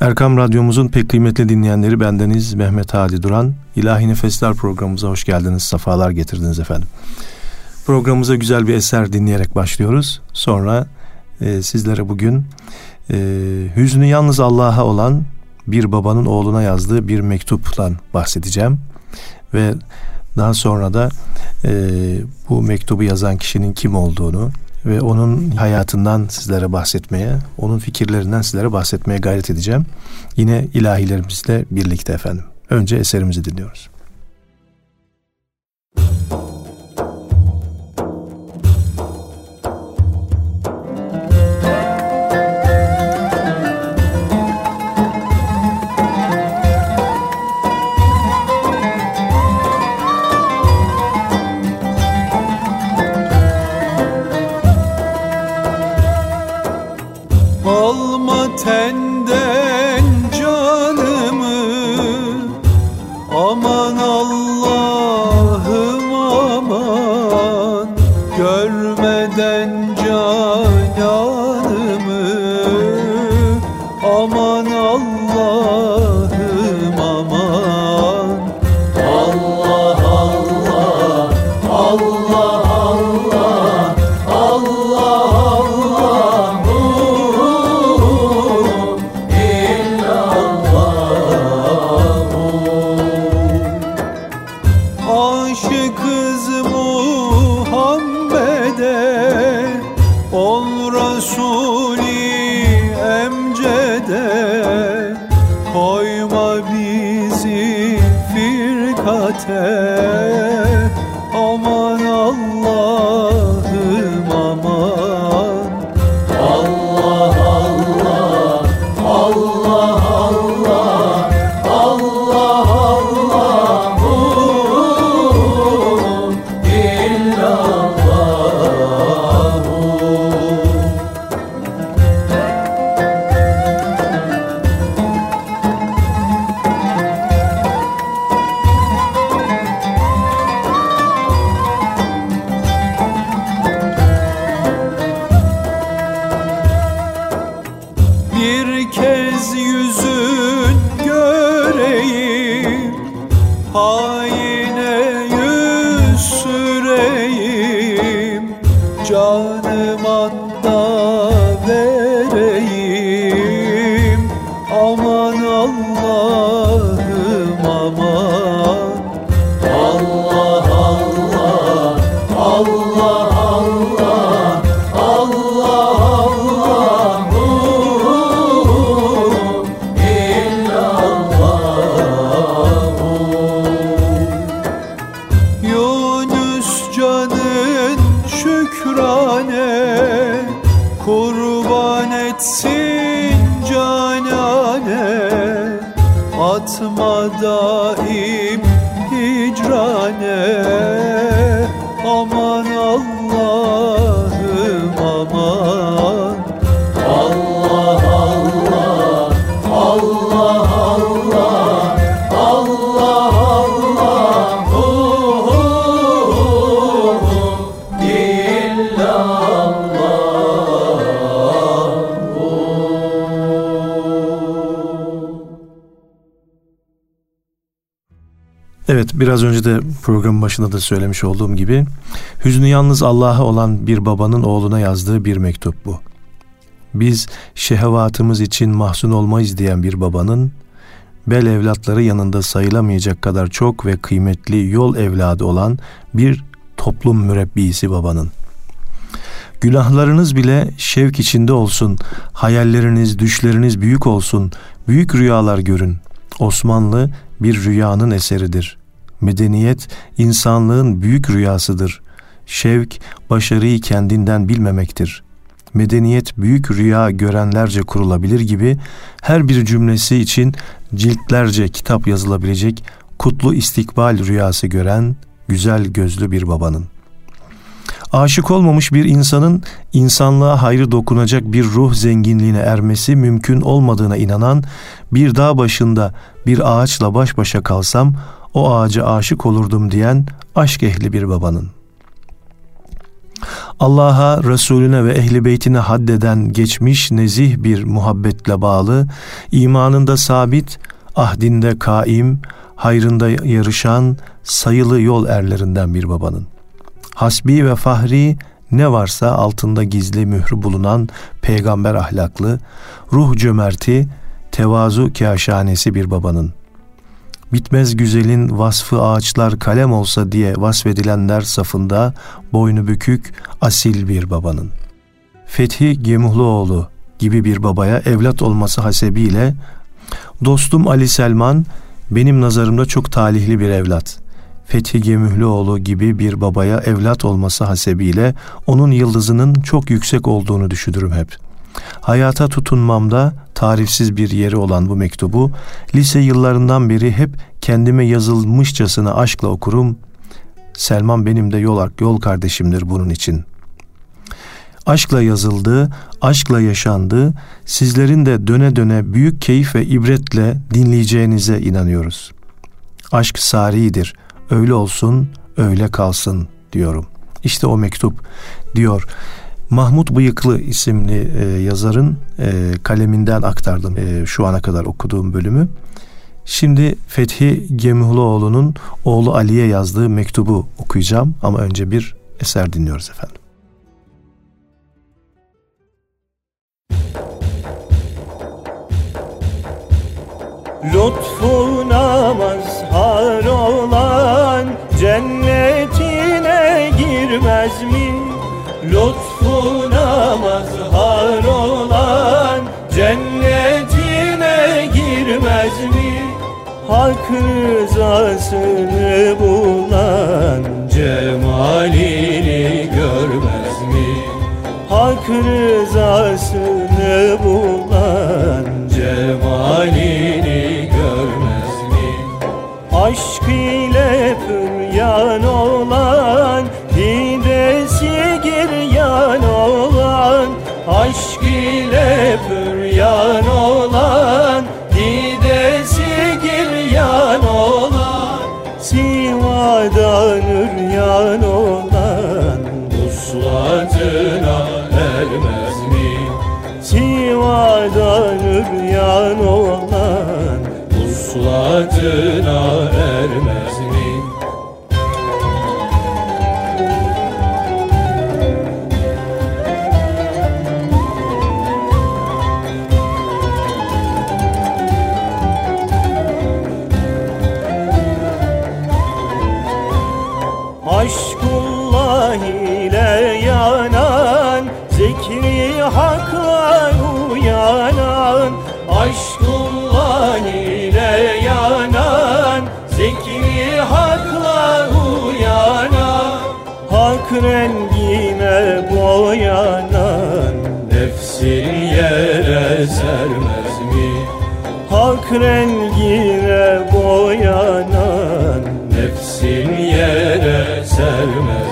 Erkam Radyomuzun pek kıymetli dinleyenleri bendeniz Mehmet Hadi Duran. İlahi Nefesler programımıza hoş geldiniz, safalar getirdiniz efendim. Programımıza güzel bir eser dinleyerek başlıyoruz. Sonra e, sizlere bugün e, hüznü yalnız Allah'a olan bir babanın oğluna yazdığı bir mektuptan bahsedeceğim. Ve daha sonra da e, bu mektubu yazan kişinin kim olduğunu, ve onun hayatından sizlere bahsetmeye, onun fikirlerinden sizlere bahsetmeye gayret edeceğim. Yine ilahilerimizle birlikte efendim. Önce eserimizi dinliyoruz. canın şükrane Kurban etsin canane. Atma daim hicrane. Evet biraz önce de programın başında da söylemiş olduğum gibi hüznü yalnız Allah'a olan bir babanın oğluna yazdığı bir mektup bu. Biz şehvatımız için mahzun olmayız diyen bir babanın bel evlatları yanında sayılamayacak kadar çok ve kıymetli yol evladı olan bir toplum mürebbisi babanın. Günahlarınız bile şevk içinde olsun, hayalleriniz, düşleriniz büyük olsun, büyük rüyalar görün. Osmanlı bir rüyanın eseridir. Medeniyet insanlığın büyük rüyasıdır. Şevk başarıyı kendinden bilmemektir. Medeniyet büyük rüya görenlerce kurulabilir gibi her bir cümlesi için ciltlerce kitap yazılabilecek kutlu istikbal rüyası gören güzel gözlü bir babanın. Aşık olmamış bir insanın insanlığa hayrı dokunacak bir ruh zenginliğine ermesi mümkün olmadığına inanan bir dağ başında bir ağaçla baş başa kalsam o ağaca aşık olurdum diyen aşk ehli bir babanın. Allah'a, Resulüne ve ehli beytine haddeden geçmiş nezih bir muhabbetle bağlı, imanında sabit, ahdinde kaim, hayrında yarışan sayılı yol erlerinden bir babanın. Hasbi ve fahri ne varsa altında gizli mührü bulunan peygamber ahlaklı, ruh cömerti, tevazu kaşanesi bir babanın. Bitmez güzelin vasfı ağaçlar kalem olsa diye vasfedilenler safında boynu bükük asil bir babanın. Fethi Gemuhluoğlu gibi bir babaya evlat olması hasebiyle dostum Ali Selman benim nazarımda çok talihli bir evlat. Fethi Gemühlüoğlu gibi bir babaya evlat olması hasebiyle onun yıldızının çok yüksek olduğunu düşünürüm hep. Hayata tutunmamda tarifsiz bir yeri olan bu mektubu lise yıllarından beri hep kendime yazılmışçasına aşkla okurum. Selman benim de yol, yol kardeşimdir bunun için. Aşkla yazıldı, aşkla yaşandı, sizlerin de döne döne büyük keyif ve ibretle dinleyeceğinize inanıyoruz. Aşk saridir, öyle olsun, öyle kalsın diyorum. İşte o mektup diyor. Mahmut Bıyıklı isimli e, yazarın e, kaleminden aktardım e, şu ana kadar okuduğum bölümü. Şimdi Fethi Gemihloğlu'nun oğlu Ali'ye yazdığı mektubu okuyacağım ama önce bir eser dinliyoruz efendim. Lütfuna mazhar olan cennetine girmez mi? Lütfuna mazhar olan cennetine girmez mi? Hak rızasını bulan cemalini görmez mi? Hak rızasını bulan cemalini görmez mi? Aşk ile püryan olan Aşk ile Hak rengine boyanan Nefsin yere sermez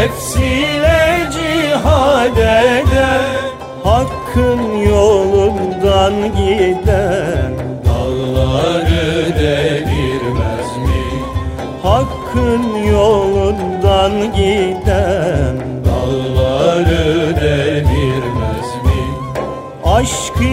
Nefsiyle cihad eden Hakkın yolundan giden Dağları devirmez mi? Hakkın yolundan giden Dağları devirmez mi? Aşkı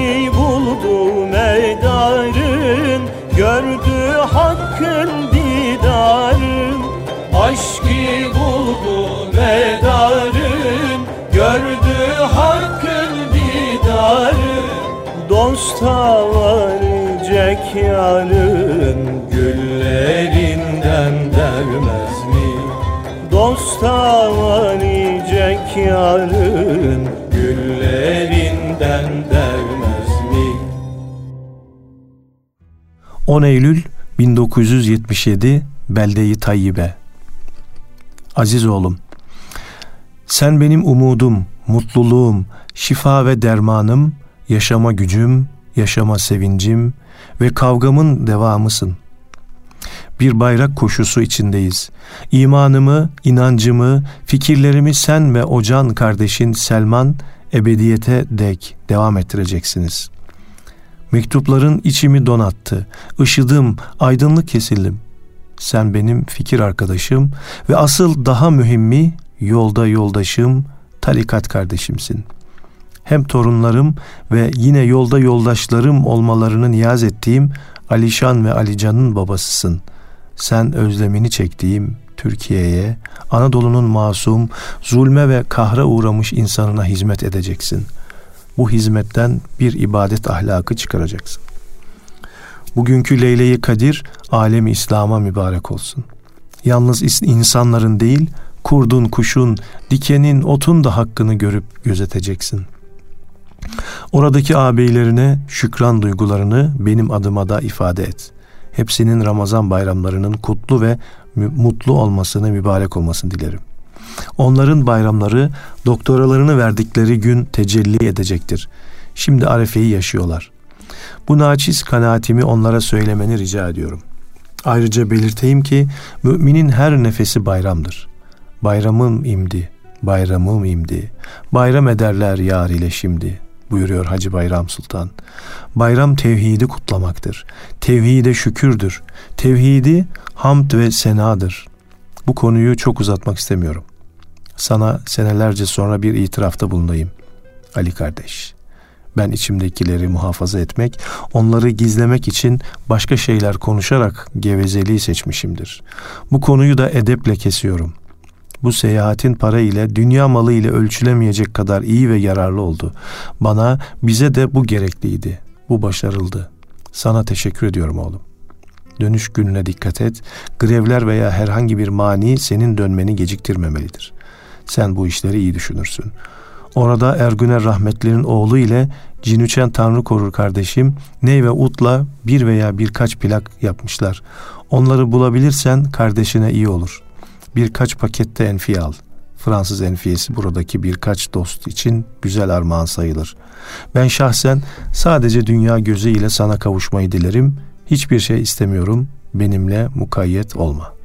Dosta varacak yarın Güllerinden dermez mi? Dosta varacak yarın Güllerinden dermez mi? 10 Eylül 1977 Belde-i Tayyibe Aziz oğlum, sen benim umudum, mutluluğum, şifa ve dermanım, yaşama gücüm, yaşama sevincim ve kavgamın devamısın. Bir bayrak koşusu içindeyiz. İmanımı, inancımı, fikirlerimi sen ve o can kardeşin Selman ebediyete dek devam ettireceksiniz. Mektupların içimi donattı. Işıdım, aydınlık kesildim. Sen benim fikir arkadaşım ve asıl daha mühimmi yolda yoldaşım, tarikat kardeşimsin. Hem torunlarım ve yine yolda yoldaşlarım olmalarını niyaz ettiğim Alişan ve Alican'ın babasısın. Sen özlemini çektiğim Türkiye'ye, Anadolu'nun masum, zulme ve kahra uğramış insanına hizmet edeceksin. Bu hizmetten bir ibadet ahlakı çıkaracaksın. Bugünkü Leyle-i Kadir alemi İslam'a mübarek olsun. Yalnız insanların değil, kurdun, kuşun, dikenin, otun da hakkını görüp gözeteceksin. Oradaki ağabeylerine şükran duygularını benim adıma da ifade et. Hepsinin Ramazan bayramlarının kutlu ve mutlu olmasını, mübarek olmasını dilerim. Onların bayramları doktoralarını verdikleri gün tecelli edecektir. Şimdi Arefe'yi yaşıyorlar. Bu naçiz kanaatimi onlara söylemeni rica ediyorum. Ayrıca belirteyim ki müminin her nefesi bayramdır. Bayramım imdi, bayramım imdi. Bayram ederler yar ile şimdi buyuruyor Hacı Bayram Sultan. Bayram tevhidi kutlamaktır. Tevhide şükürdür. Tevhidi hamd ve senadır. Bu konuyu çok uzatmak istemiyorum. Sana senelerce sonra bir itirafta bulunayım. Ali kardeş. Ben içimdekileri muhafaza etmek, onları gizlemek için başka şeyler konuşarak gevezeliği seçmişimdir. Bu konuyu da edeple kesiyorum. Bu seyahatin para ile, dünya malı ile ölçülemeyecek kadar iyi ve yararlı oldu. Bana, bize de bu gerekliydi. Bu başarıldı. Sana teşekkür ediyorum oğlum. Dönüş gününe dikkat et. Grevler veya herhangi bir mani senin dönmeni geciktirmemelidir. Sen bu işleri iyi düşünürsün. Orada Ergüner rahmetlerin oğlu ile Cinüçen Tanrı korur kardeşim Ney ve Ut'la bir veya birkaç plak yapmışlar. Onları bulabilirsen kardeşine iyi olur. Birkaç pakette enfiye al. Fransız enfiyesi buradaki birkaç dost için güzel armağan sayılır. Ben şahsen sadece dünya gözü ile sana kavuşmayı dilerim. Hiçbir şey istemiyorum. Benimle mukayyet olma.''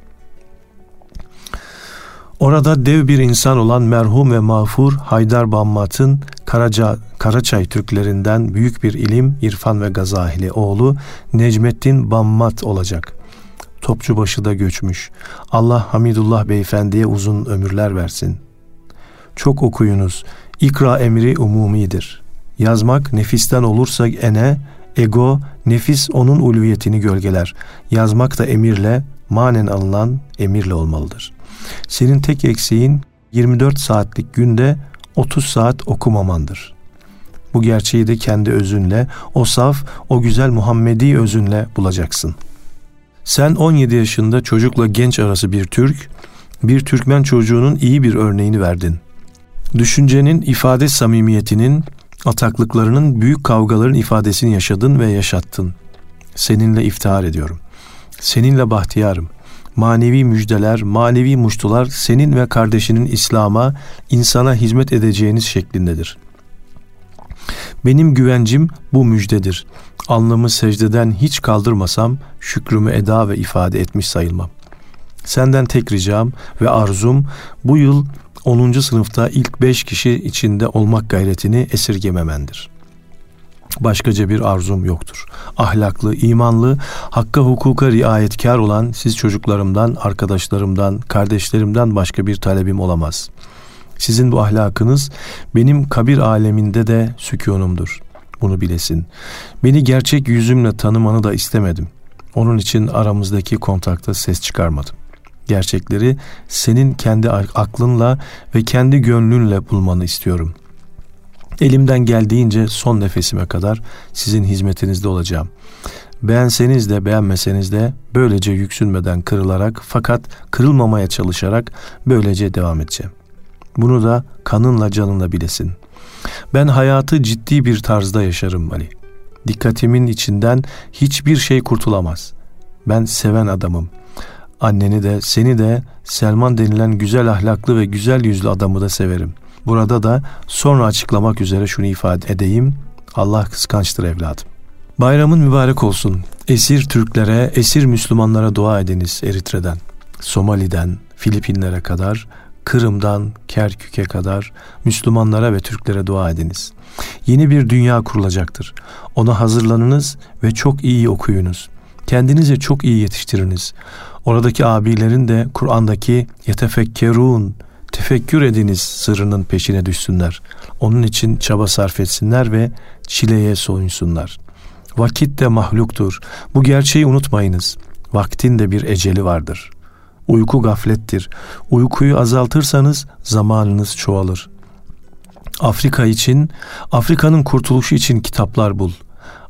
Orada dev bir insan olan merhum ve mağfur Haydar Bammat'ın Karaca, Karaçay Türklerinden büyük bir ilim, irfan ve gazahili oğlu Necmettin Bammat olacak. Topçubaşı da göçmüş. Allah Hamidullah Beyefendi'ye uzun ömürler versin. Çok okuyunuz. İkra emri umumidir. Yazmak nefisten olursa ene, ego, nefis onun ulviyetini gölgeler. Yazmak da emirle, manen alınan emirle olmalıdır.'' Senin tek eksiğin 24 saatlik günde 30 saat okumamandır. Bu gerçeği de kendi özünle, o saf, o güzel Muhammedi özünle bulacaksın. Sen 17 yaşında çocukla genç arası bir Türk, bir Türkmen çocuğunun iyi bir örneğini verdin. Düşüncenin ifade samimiyetinin, ataklıklarının, büyük kavgaların ifadesini yaşadın ve yaşattın. Seninle iftihar ediyorum. Seninle bahtiyarım manevi müjdeler, manevi muştular senin ve kardeşinin İslam'a, insana hizmet edeceğiniz şeklindedir. Benim güvencim bu müjdedir. Alnımı secdeden hiç kaldırmasam şükrümü eda ve ifade etmiş sayılmam. Senden tek ricam ve arzum bu yıl 10. sınıfta ilk 5 kişi içinde olmak gayretini esirgememendir.'' Başkaca bir arzum yoktur. Ahlaklı, imanlı, hakka hukuka riayetkar olan siz çocuklarımdan, arkadaşlarımdan, kardeşlerimden başka bir talebim olamaz. Sizin bu ahlakınız benim kabir aleminde de sükunumdur. Bunu bilesin. Beni gerçek yüzümle tanımanı da istemedim. Onun için aramızdaki kontakta ses çıkarmadım. Gerçekleri senin kendi aklınla ve kendi gönlünle bulmanı istiyorum.'' Elimden geldiğince son nefesime kadar sizin hizmetinizde olacağım. Beğenseniz de beğenmeseniz de böylece yüksünmeden kırılarak fakat kırılmamaya çalışarak böylece devam edeceğim. Bunu da kanınla canınla bilesin. Ben hayatı ciddi bir tarzda yaşarım Ali. Dikkatimin içinden hiçbir şey kurtulamaz. Ben seven adamım. Anneni de seni de Selman denilen güzel ahlaklı ve güzel yüzlü adamı da severim. Burada da sonra açıklamak üzere şunu ifade edeyim. Allah kıskançtır evladım. Bayramın mübarek olsun. Esir Türklere, esir Müslümanlara dua ediniz Eritre'den, Somali'den, Filipinlere kadar, Kırım'dan Kerkük'e kadar Müslümanlara ve Türklere dua ediniz. Yeni bir dünya kurulacaktır. Ona hazırlanınız ve çok iyi okuyunuz. Kendinizi çok iyi yetiştiriniz. Oradaki abilerin de Kur'an'daki yetefekkerun, tefekkür ediniz sırrının peşine düşsünler. Onun için çaba sarf etsinler ve çileye soyunsunlar. Vakit de mahluktur. Bu gerçeği unutmayınız. Vaktin de bir eceli vardır. Uyku gaflettir. Uykuyu azaltırsanız zamanınız çoğalır. Afrika için, Afrika'nın kurtuluşu için kitaplar bul.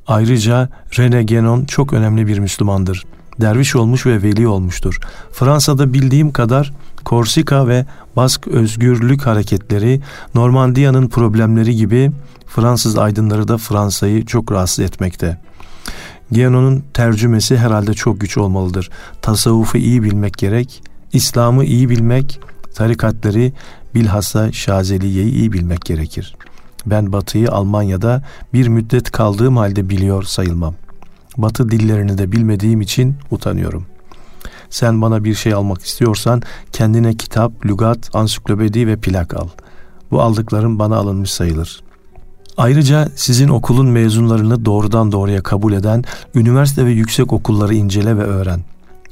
Ayrıca René Genon çok önemli bir Müslümandır. Derviş olmuş ve veli olmuştur. Fransa'da bildiğim kadar Korsika ve Bask özgürlük hareketleri, Normandiya'nın problemleri gibi Fransız aydınları da Fransa'yı çok rahatsız etmekte. Genon'un tercümesi herhalde çok güç olmalıdır. Tasavvufu iyi bilmek gerek, İslam'ı iyi bilmek, tarikatları bilhassa Şazeliye'yi iyi bilmek gerekir. Ben Batı'yı Almanya'da bir müddet kaldığım halde biliyor sayılmam. Batı dillerini de bilmediğim için utanıyorum. Sen bana bir şey almak istiyorsan kendine kitap, lügat, ansiklopedi ve plak al. Bu aldıklarım bana alınmış sayılır. Ayrıca sizin okulun mezunlarını doğrudan doğruya kabul eden üniversite ve yüksek okulları incele ve öğren.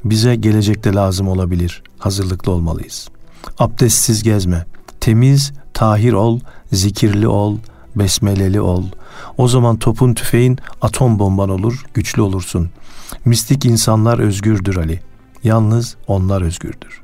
Bize gelecekte lazım olabilir. Hazırlıklı olmalıyız. Abdestsiz gezme. Temiz, tahir ol, zikirli ol, besmeleli ol. O zaman topun tüfeğin atom bomban olur, güçlü olursun. Mistik insanlar özgürdür Ali. Yalnız onlar özgürdür.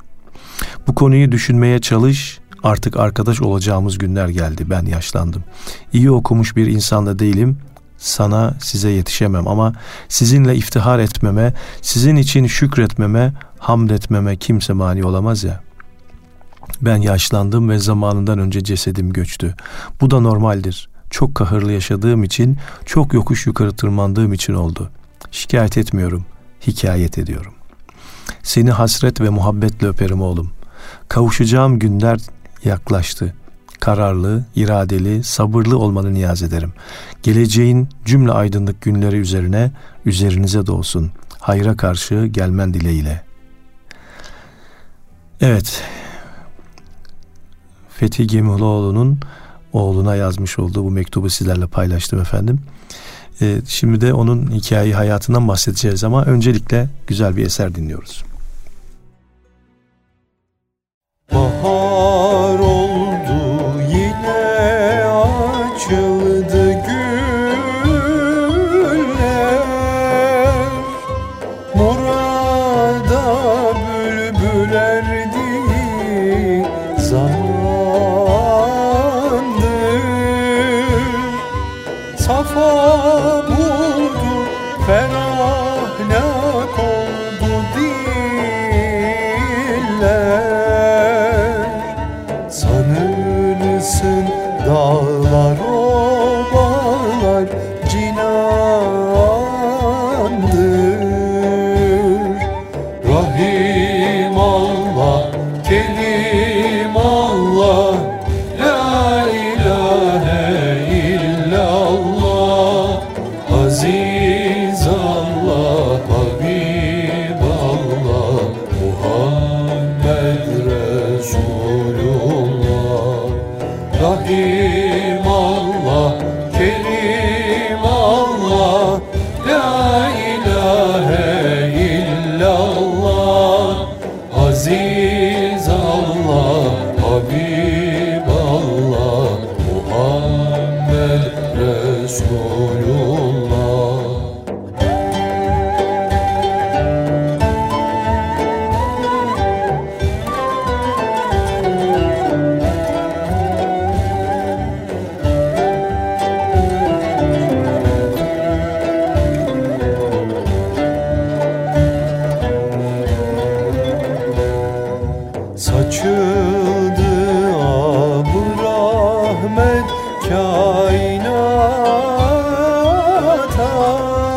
Bu konuyu düşünmeye çalış, Artık arkadaş olacağımız günler geldi. Ben yaşlandım. İyi okumuş bir insan da değilim. Sana size yetişemem ama sizinle iftihar etmeme, sizin için şükretmeme, hamd etmeme kimse mani olamaz ya. Ben yaşlandım ve zamanından önce cesedim göçtü. Bu da normaldir. Çok kahırlı yaşadığım için, çok yokuş yukarı tırmandığım için oldu. Şikayet etmiyorum, hikayet ediyorum. Seni hasret ve muhabbetle öperim oğlum. Kavuşacağım günler yaklaştı. Kararlı, iradeli, sabırlı olmanı niyaz ederim. Geleceğin cümle aydınlık günleri üzerine, üzerinize de olsun. Hayra karşı gelmen dileğiyle. Evet, Fethi Gemiloğlu'nun oğluna yazmış olduğu bu mektubu sizlerle paylaştım efendim. Ee, şimdi de onun hikayeyi hayatından bahsedeceğiz ama öncelikle güzel bir eser dinliyoruz. Bahar 发光 Oh.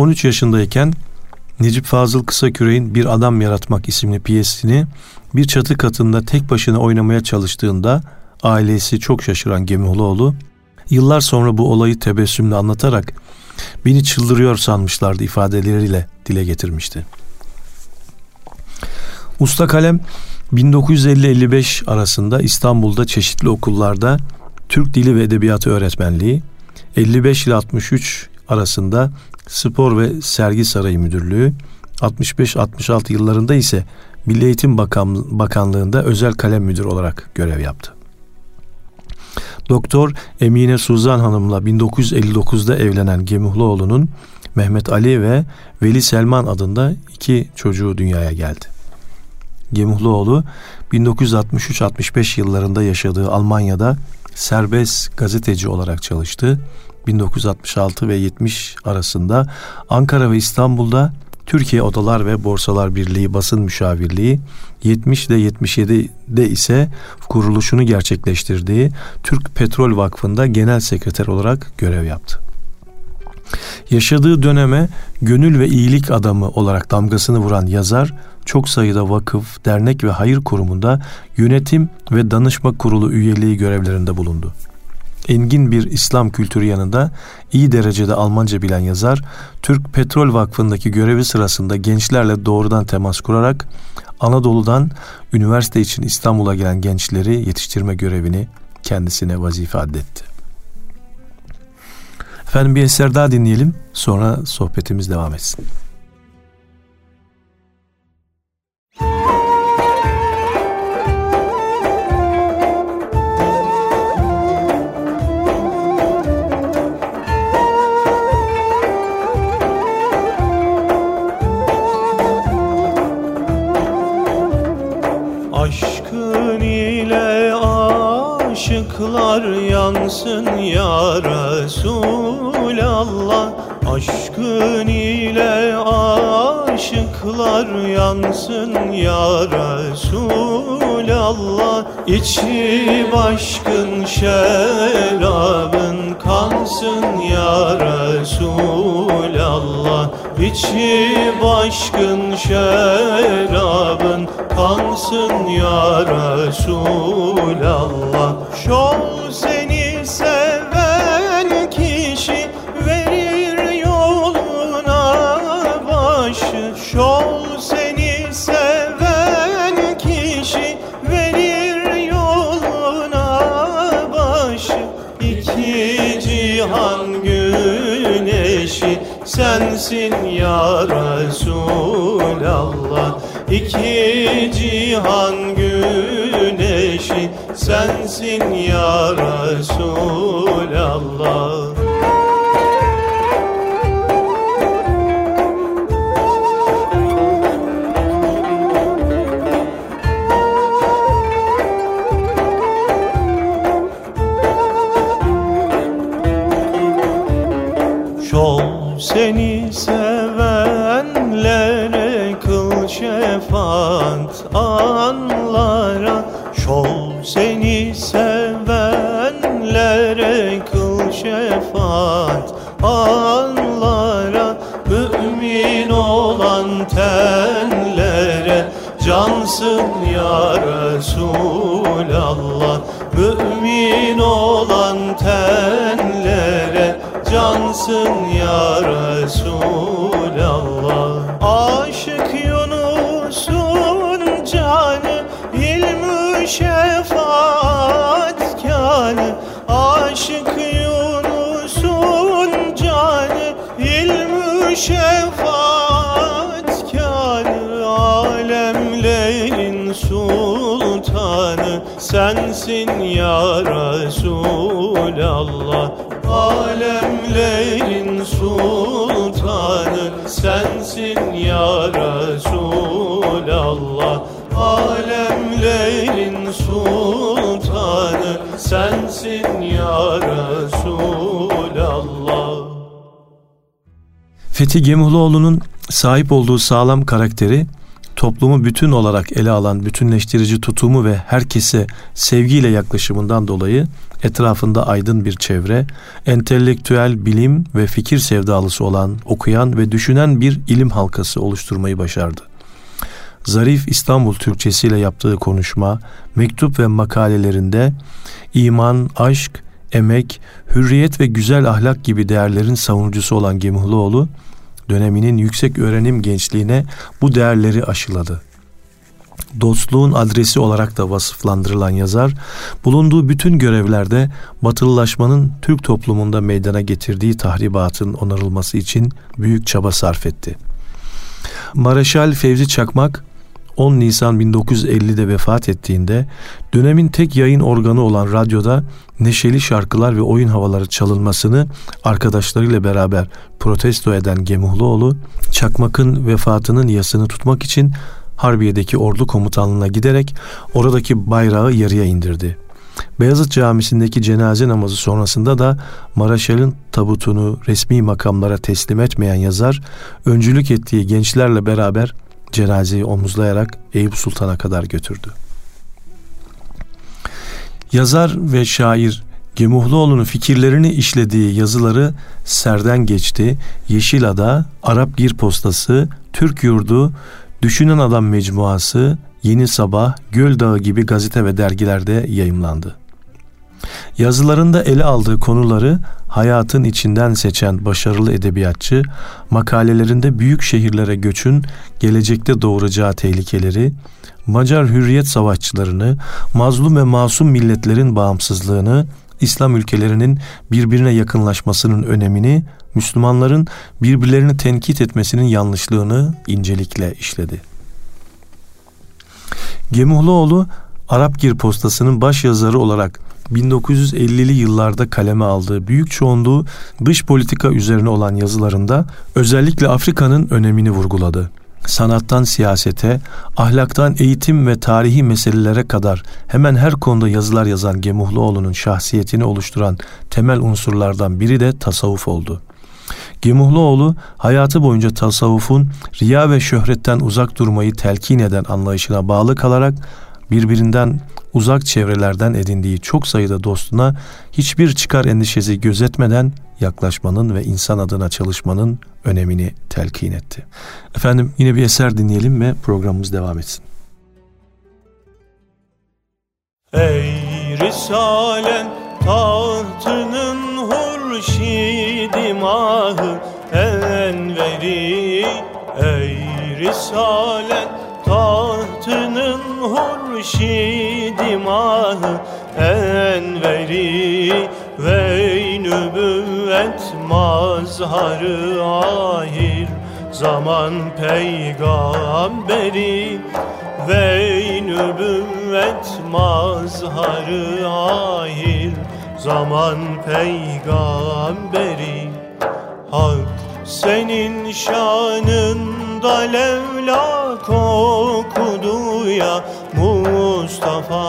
13 yaşındayken Necip Fazıl Kısaküre'nin Bir Adam Yaratmak isimli piyesini bir çatı katında tek başına oynamaya çalıştığında ailesi çok şaşıran Gemihuloğlu yıllar sonra bu olayı tebessümle anlatarak beni çıldırıyor sanmışlardı ifadeleriyle dile getirmişti. Usta Kalem 1950-55 arasında İstanbul'da çeşitli okullarda Türk Dili ve Edebiyatı öğretmenliği, 55 ile 63 arasında Spor ve Sergi Sarayı Müdürlüğü, 65-66 yıllarında ise Milli Eğitim Bakan- Bakanlığı'nda özel kalem müdürü olarak görev yaptı. Doktor Emine Suzan Hanım'la 1959'da evlenen Gemuhluoğlu'nun Mehmet Ali ve Veli Selman adında iki çocuğu dünyaya geldi. Gemuhluoğlu 1963-65 yıllarında yaşadığı Almanya'da serbest gazeteci olarak çalıştı. 1966 ve 70 arasında Ankara ve İstanbul'da Türkiye Odalar ve Borsalar Birliği Basın Müşavirliği, 70 ile 77'de ise kuruluşunu gerçekleştirdiği Türk Petrol Vakfı'nda genel sekreter olarak görev yaptı. Yaşadığı döneme gönül ve iyilik adamı olarak damgasını vuran yazar, çok sayıda vakıf, dernek ve hayır kurumunda yönetim ve danışma kurulu üyeliği görevlerinde bulundu. Engin bir İslam kültürü yanında iyi derecede Almanca bilen yazar, Türk Petrol Vakfı'ndaki görevi sırasında gençlerle doğrudan temas kurarak Anadolu'dan üniversite için İstanbul'a gelen gençleri yetiştirme görevini kendisine vazife addetti. Efendim bir eser daha dinleyelim sonra sohbetimiz devam etsin. Resulallah Aşkın ile aşıklar yansın ya Resulallah. İçi başkın şerabın kansın ya Resulallah. İçi başkın şerabın kansın ya Resulallah. Şol İki cihan güneşi sensin ya Resulallah cansın ya Resulallah Fethi Gemuhluoğlu'nun sahip olduğu sağlam karakteri, toplumu bütün olarak ele alan bütünleştirici tutumu ve herkese sevgiyle yaklaşımından dolayı etrafında aydın bir çevre, entelektüel bilim ve fikir sevdalısı olan, okuyan ve düşünen bir ilim halkası oluşturmayı başardı. Zarif İstanbul Türkçesiyle yaptığı konuşma, mektup ve makalelerinde iman, aşk, emek, hürriyet ve güzel ahlak gibi değerlerin savunucusu olan Gemuhluoğlu, döneminin yüksek öğrenim gençliğine bu değerleri aşıladı. Dostluğun adresi olarak da vasıflandırılan yazar, bulunduğu bütün görevlerde batılılaşmanın Türk toplumunda meydana getirdiği tahribatın onarılması için büyük çaba sarf etti. Mareşal Fevzi Çakmak 10 Nisan 1950'de vefat ettiğinde dönemin tek yayın organı olan radyoda neşeli şarkılar ve oyun havaları çalınmasını arkadaşlarıyla beraber protesto eden Gemuhluoğlu, Çakmak'ın vefatının yasını tutmak için Harbiye'deki ordu komutanlığına giderek oradaki bayrağı yarıya indirdi. Beyazıt Camisi'ndeki cenaze namazı sonrasında da Maraşal'ın tabutunu resmi makamlara teslim etmeyen yazar, öncülük ettiği gençlerle beraber cenazeyi omuzlayarak Eyüp Sultan'a kadar götürdü. Yazar ve şair Gemuhluoğlu'nun fikirlerini işlediği yazıları Serden Geçti, Yeşilada, Arap Gir Postası, Türk Yurdu, Düşünen Adam Mecmuası, Yeni Sabah, Göl Dağı gibi gazete ve dergilerde yayımlandı. Yazılarında ele aldığı konuları hayatın içinden seçen başarılı edebiyatçı, makalelerinde büyük şehirlere göçün gelecekte doğuracağı tehlikeleri, Macar hürriyet savaşçılarını, mazlum ve masum milletlerin bağımsızlığını, İslam ülkelerinin birbirine yakınlaşmasının önemini, Müslümanların birbirlerini tenkit etmesinin yanlışlığını incelikle işledi. Gemuhluoğlu Arap Gir Postası'nın baş yazarı olarak 1950'li yıllarda kaleme aldığı büyük çoğunluğu dış politika üzerine olan yazılarında özellikle Afrika'nın önemini vurguladı. Sanattan siyasete, ahlaktan eğitim ve tarihi meselelere kadar hemen her konuda yazılar yazan Gemuhluoğlu'nun şahsiyetini oluşturan temel unsurlardan biri de tasavvuf oldu. Gemuhluoğlu hayatı boyunca tasavvufun riya ve şöhretten uzak durmayı telkin eden anlayışına bağlı kalarak birbirinden uzak çevrelerden edindiği çok sayıda dostuna hiçbir çıkar endişesi gözetmeden yaklaşmanın ve insan adına çalışmanın önemini telkin etti. Efendim yine bir eser dinleyelim ve programımız devam etsin. Ey Risalen tahtının hurşidi mahı enveri Ey Risalen tahtının hurşidi mahı enveri ve nübüvvet mazharı ahir zaman peygamberi ve nübüvvet mazharı ahir zaman peygamberi. Hak senin şanında levla okudu ya Mustafa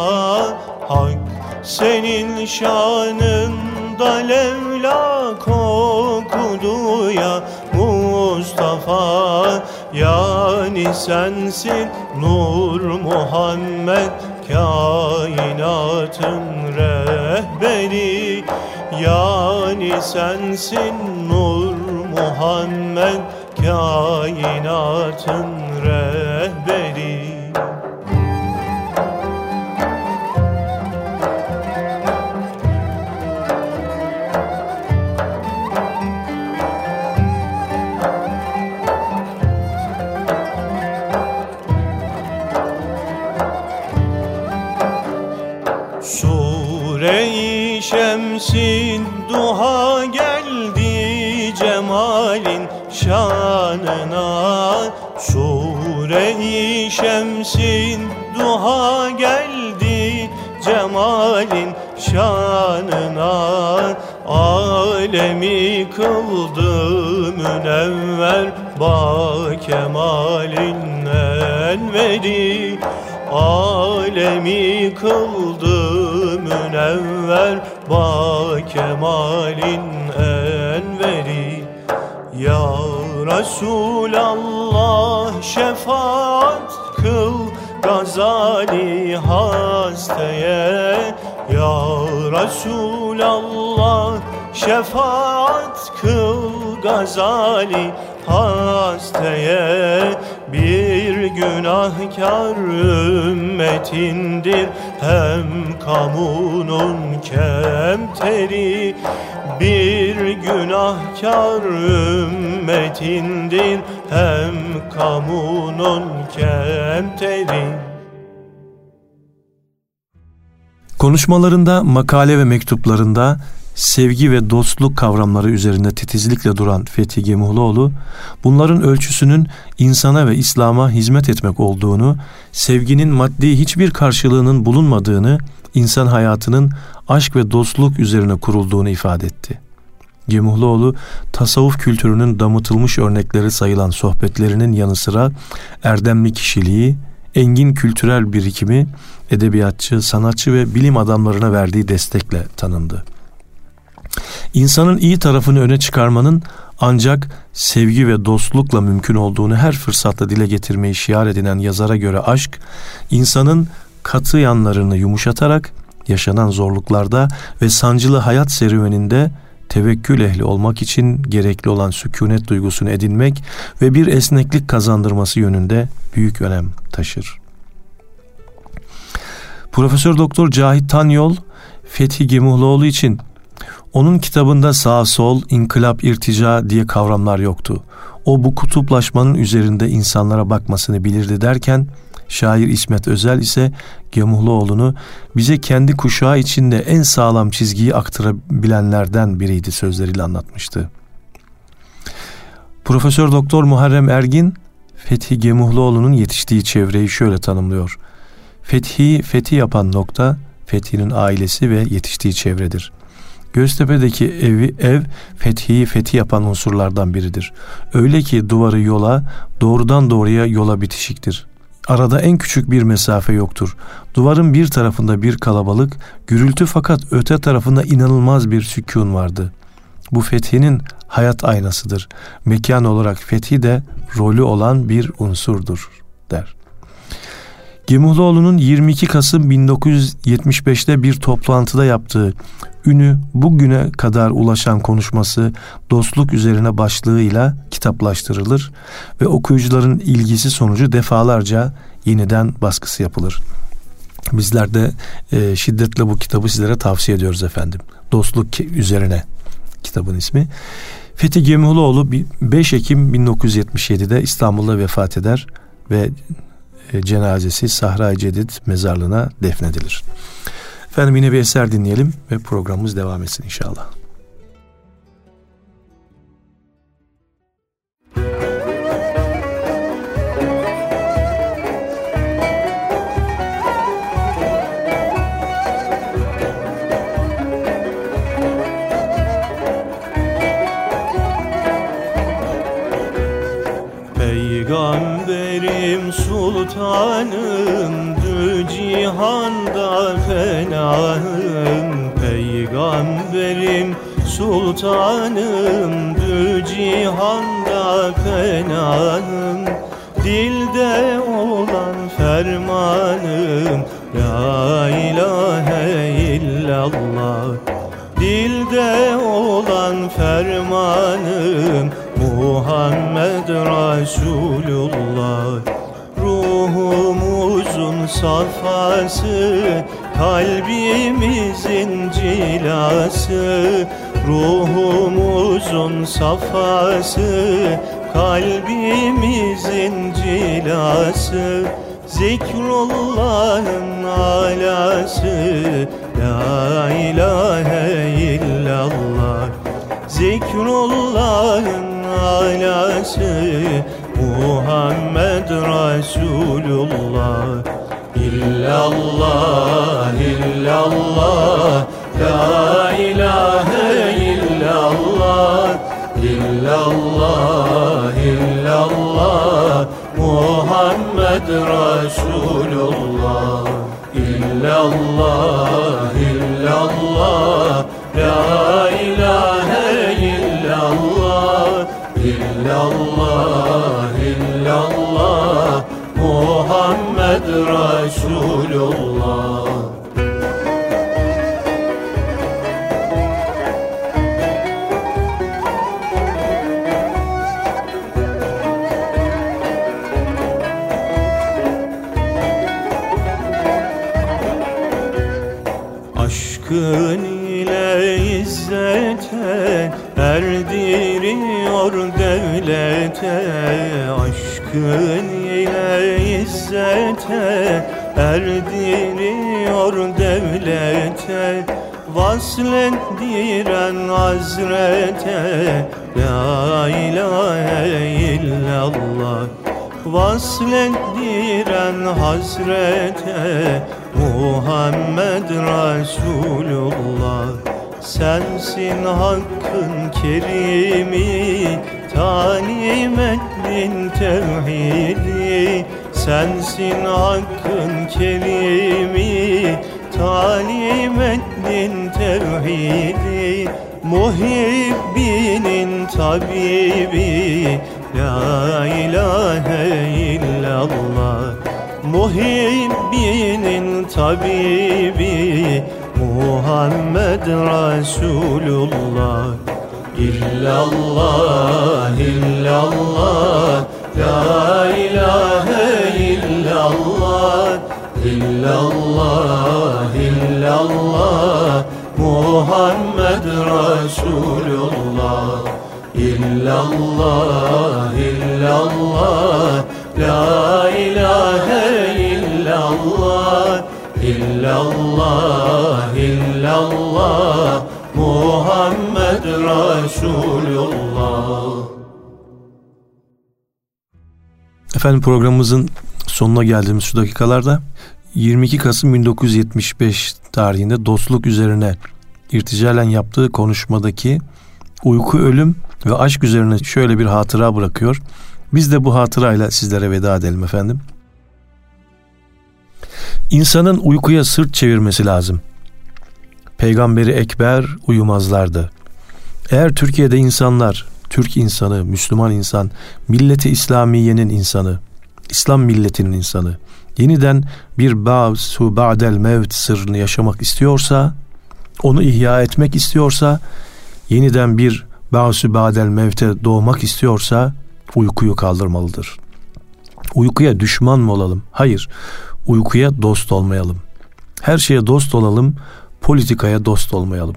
Hak. Senin şanında levla okudu ya Mustafa. Yani sensin Nur Muhammed kainatın rehberi. Yani sensin Nur Muhammed kainatın rehberi şanına Sure-i Şems'in duha geldi cemalin şanına Alemi kıldı münevver ba kemalin enveri Alemi kıldı münevver ba kemalin enveri Ya Resulallah şefaat kıl Gazali hastaya Ya Resulallah şefaat kıl Gazali hastaya bir günahkar ümmetindir hem kamunun kemteri bir günahkar ümmetindir hem kamunun kemteri Konuşmalarında, makale ve mektuplarında sevgi ve dostluk kavramları üzerinde titizlikle duran Fethi Gemuhluoğlu, bunların ölçüsünün insana ve İslam'a hizmet etmek olduğunu, sevginin maddi hiçbir karşılığının bulunmadığını, insan hayatının aşk ve dostluk üzerine kurulduğunu ifade etti. Gemuhluoğlu, tasavvuf kültürünün damıtılmış örnekleri sayılan sohbetlerinin yanı sıra erdemli kişiliği, engin kültürel birikimi, edebiyatçı, sanatçı ve bilim adamlarına verdiği destekle tanındı. İnsanın iyi tarafını öne çıkarmanın ancak sevgi ve dostlukla mümkün olduğunu her fırsatta dile getirmeyi şiar edinen yazara göre aşk, insanın katı yanlarını yumuşatarak yaşanan zorluklarda ve sancılı hayat serüveninde tevekkül ehli olmak için gerekli olan sükunet duygusunu edinmek ve bir esneklik kazandırması yönünde büyük önem taşır. Profesör Doktor Cahit Tanyol Fethi Gemuhluoğlu için onun kitabında sağ sol, inkılap, irtica diye kavramlar yoktu. O bu kutuplaşmanın üzerinde insanlara bakmasını bilirdi derken şair İsmet Özel ise Gemuhluoğlu'nu bize kendi kuşağı içinde en sağlam çizgiyi aktarabilenlerden biriydi sözleriyle anlatmıştı. Profesör Doktor Muharrem Ergin Fethi Gemuhluoğlu'nun yetiştiği çevreyi şöyle tanımlıyor. Fethi fethi yapan nokta Fethi'nin ailesi ve yetiştiği çevredir. Göztepe'deki evi ev fethi fethi yapan unsurlardan biridir. Öyle ki duvarı yola doğrudan doğruya yola bitişiktir. Arada en küçük bir mesafe yoktur. Duvarın bir tarafında bir kalabalık, gürültü fakat öte tarafında inanılmaz bir sükun vardı. Bu fethinin hayat aynasıdır. Mekan olarak fethi de rolü olan bir unsurdur der. Gemuhluoğlu'nun 22 Kasım 1975'te bir toplantıda yaptığı ünü bugüne kadar ulaşan konuşması dostluk üzerine başlığıyla kitaplaştırılır ve okuyucuların ilgisi sonucu defalarca yeniden baskısı yapılır. Bizler de e, şiddetle bu kitabı sizlere tavsiye ediyoruz efendim. Dostluk üzerine kitabın ismi. Fethi Gemihuloğlu 5 Ekim 1977'de İstanbul'da vefat eder ve e, cenazesi Sahra-i Cedid mezarlığına defnedilir. Efendim yine bir eser dinleyelim ve programımız devam etsin inşallah. Peygamberim sultanım dü cihanda fenahım. Peygamberim sultanım dü cihanda fenahım. Dilde olan fermanım La ilahe illallah. Dilde olan fermanım Muhammed Resulullah safası Kalbimizin cilası Ruhumuzun safası Kalbimizin cilası Zikrullah'ın alası La ilahe illallah. Zikrullah'ın alası Muhammed Resulullah İllallah illallah La ilahe illallah. İllallah illallah Muhammed Resulullah İllallah illallah La ilahe illallah. İllallah Resulullah. Aşkın ile izzete erdiriyor devlete. Aşkın izzete erdiriyor devlete. Vaslettiren hazrete La ilahe illallah. Vaslettiren hazrete Muhammed Resulullah. Sensin hakkın kerimi Talim ettin tevhidi Sensin hakkın kerimi Talim ettin tevhidi Muhibbinin tabibi. La ilahe illallah Muhibbinin tabibi. Muhammed Resulullah. İllallah illallah La ilahe illallah İllallah illallah Muhammed Resulullah İllallah illallah La ilahe illallah İllallah illallah Muhammed Resulullah Efendim programımızın sonuna geldiğimiz şu dakikalarda 22 Kasım 1975 tarihinde dostluk üzerine irticalen yaptığı konuşmadaki uyku, ölüm ve aşk üzerine şöyle bir hatıra bırakıyor. Biz de bu hatırayla sizlere veda edelim efendim. İnsanın uykuya sırt çevirmesi lazım. Peygamberi Ekber uyumazlardı. Eğer Türkiye'de insanlar, Türk insanı, Müslüman insan, milleti İslamiye'nin insanı, İslam milletinin insanı, yeniden bir ba'su ba'del mevt sırrını yaşamak istiyorsa, onu ihya etmek istiyorsa, yeniden bir ba'su ba'del mevte doğmak istiyorsa, uykuyu kaldırmalıdır. Uykuya düşman mı olalım? Hayır, uykuya dost olmayalım. Her şeye dost olalım, politikaya dost olmayalım.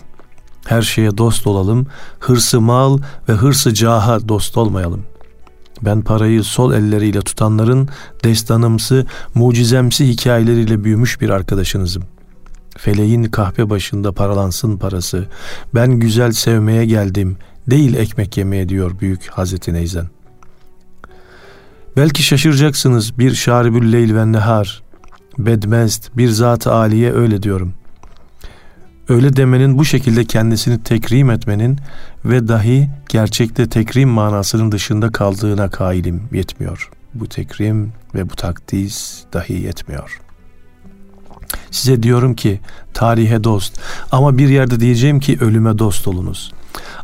Her şeye dost olalım, hırsı mal ve hırsı caha dost olmayalım. Ben parayı sol elleriyle tutanların destanımsı, mucizemsi hikayeleriyle büyümüş bir arkadaşınızım. Feleğin kahpe başında paralansın parası. Ben güzel sevmeye geldim, değil ekmek yemeye diyor büyük Hazreti Neyzen. Belki şaşıracaksınız bir şaribül leyl ve nehar, bedmest, bir zat-ı aliye öyle diyorum. Öyle demenin bu şekilde kendisini tekrim etmenin ve dahi gerçekte tekrim manasının dışında kaldığına kailim yetmiyor. Bu tekrim ve bu takdis dahi yetmiyor. Size diyorum ki tarihe dost ama bir yerde diyeceğim ki ölüme dost olunuz.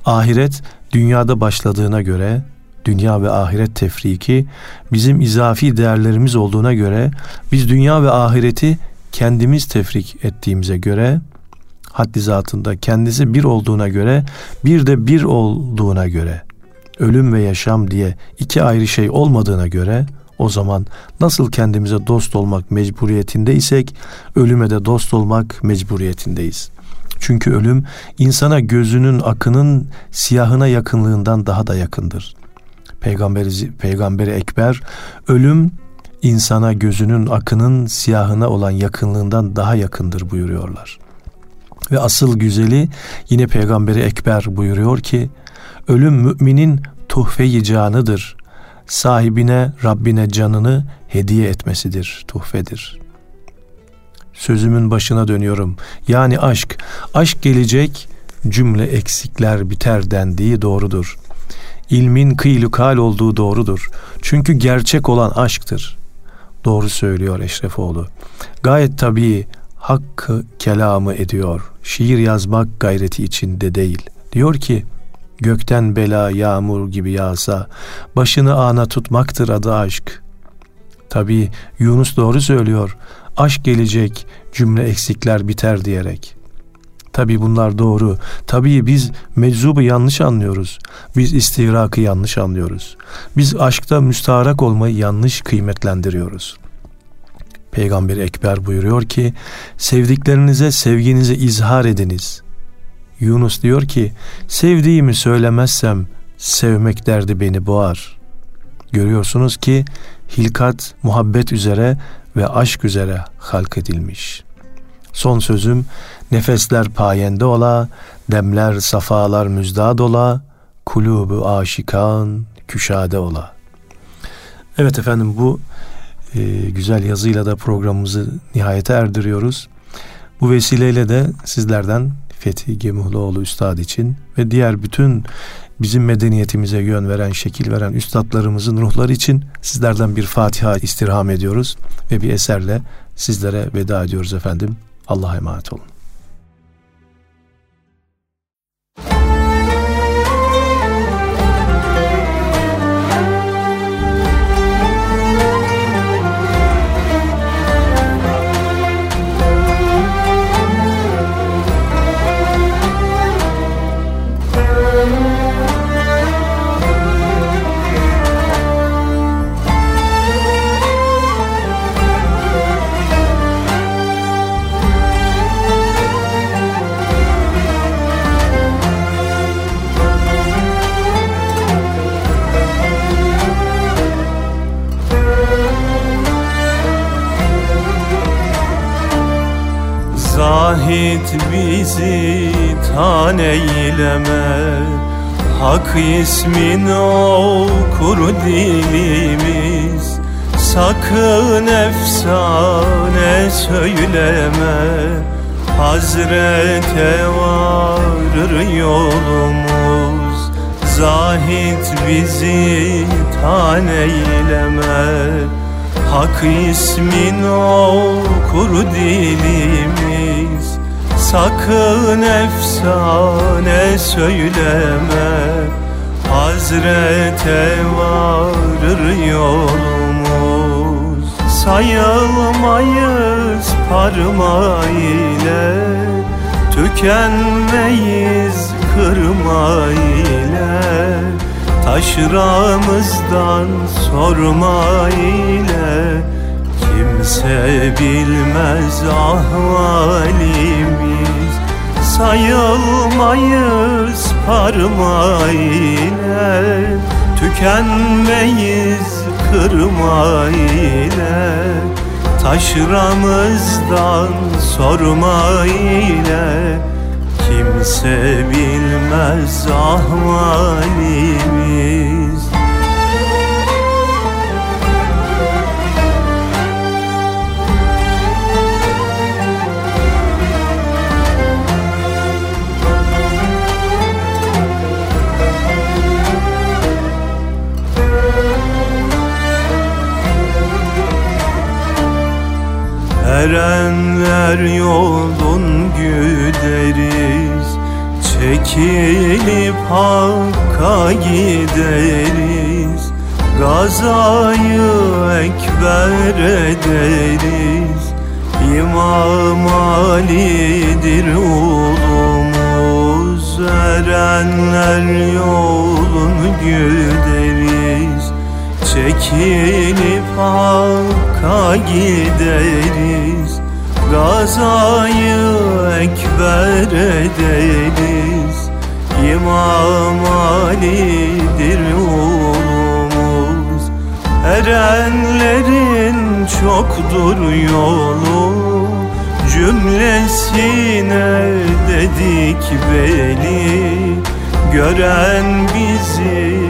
Ahiret dünyada başladığına göre dünya ve ahiret tefriki bizim izafi değerlerimiz olduğuna göre biz dünya ve ahireti kendimiz tefrik ettiğimize göre haddi zatında kendisi bir olduğuna göre bir de bir olduğuna göre ölüm ve yaşam diye iki ayrı şey olmadığına göre o zaman nasıl kendimize dost olmak mecburiyetindeysek ölüme de dost olmak mecburiyetindeyiz. Çünkü ölüm insana gözünün akının siyahına yakınlığından daha da yakındır. Peygamberi, Peygamberi Ekber ölüm insana gözünün akının siyahına olan yakınlığından daha yakındır buyuruyorlar. Ve asıl güzeli yine Peygamberi Ekber buyuruyor ki ölüm müminin tuhfe-i canıdır. Sahibine Rabbine canını hediye etmesidir, tuhfedir. Sözümün başına dönüyorum. Yani aşk. Aşk gelecek, cümle eksikler biter dendiği doğrudur. İlmin kıylukal olduğu doğrudur. Çünkü gerçek olan aşktır. Doğru söylüyor Eşrefoğlu. Gayet tabii hakkı kelamı ediyor. Şiir yazmak gayreti içinde değil. Diyor ki gökten bela yağmur gibi yağsa başını ana tutmaktır adı aşk. Tabi Yunus doğru söylüyor. Aşk gelecek cümle eksikler biter diyerek. Tabi bunlar doğru. Tabi biz meczubu yanlış anlıyoruz. Biz istihrakı yanlış anlıyoruz. Biz aşkta müstaharak olmayı yanlış kıymetlendiriyoruz. Peygamber Ekber buyuruyor ki sevdiklerinize sevginizi izhar ediniz. Yunus diyor ki sevdiğimi söylemezsem sevmek derdi beni boğar. Görüyorsunuz ki hilkat muhabbet üzere ve aşk üzere halk edilmiş. Son sözüm nefesler payende ola, demler safalar müzdad ola, kulubu aşikan küşade ola. Evet efendim bu e, güzel yazıyla da programımızı nihayete erdiriyoruz. Bu vesileyle de sizlerden Fethi Gemuhluoğlu Üstad için ve diğer bütün bizim medeniyetimize yön veren, şekil veren üstadlarımızın ruhları için sizlerden bir Fatiha istirham ediyoruz ve bir eserle sizlere veda ediyoruz efendim. Allah'a emanet olun. Zahit bizi tan eyleme. Hak ismin okur dilimiz Sakın efsane söyleme. Hazrete varır yolumuz Zahit bizi tan eyleme. Hak ismin okur dilimiz Sakın efsane söyleme. Hazrete varır yolumuz. Sayılmayız parmağı ile Tükenmeyiz kırma ile Taşramızdan sorma ile Kim Kimse bilmez ahvalimiz Sayılmayız parmağıyla Tükenmeyiz kırma ile Taşramızdan sorma ile Kimse bilmez ahvalimiz Erenler yolun güderiz Çekilip Hakk'a gideriz. Gazayı ekber ederiz İmam Ali'dir ulumuz. Erenler yolun güderiz Çekilip Hakk'a gideriz. Gazayı ekber ederiz İmam Ali'dir oğlumuz Erenlerin çoktur yolu. Cümlesine dedik beli Gören bizi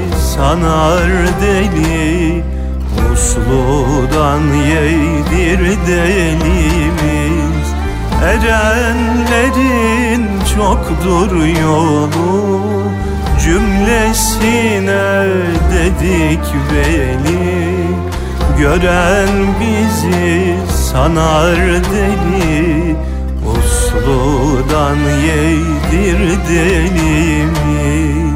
sanar deli Usludan yedir delimiz. Erenlerin çoktur yolu Cümlesine dedik veli. Gören bizi sanar deli Usludan yedir delimiz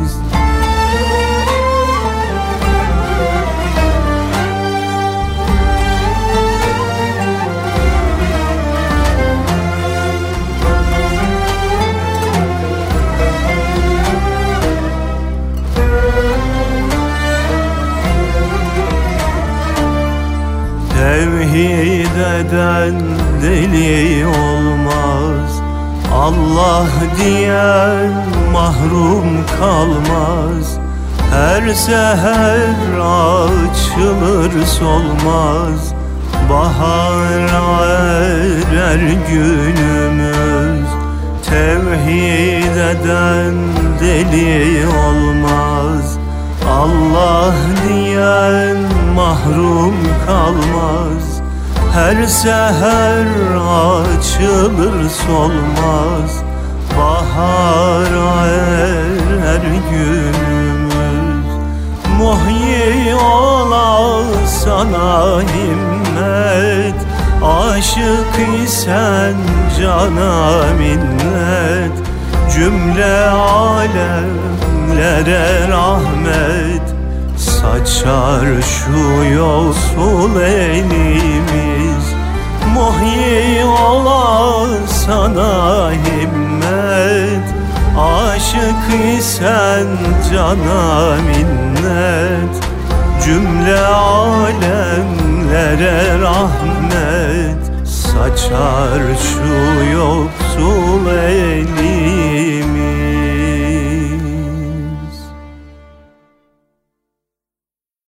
Tevhid eden deli olmaz? Allah diyen mahrum kalmaz. Her seher açılır solmaz. Bahara erer günümüz. Tevhid eden deli olmaz. Allah diyen mahrum kalmaz Her seher açılır solmaz Bahara erer günümüz. Muhyi ola sana himmet Aşık isen cana minnet. Cümle alemlere rahmet Saçar şu yosul elimiz Muhyi ola sana himmet. Aşık isen cana minnet. Cümle alemlere rahmet. Saçar şu yoksul elimiz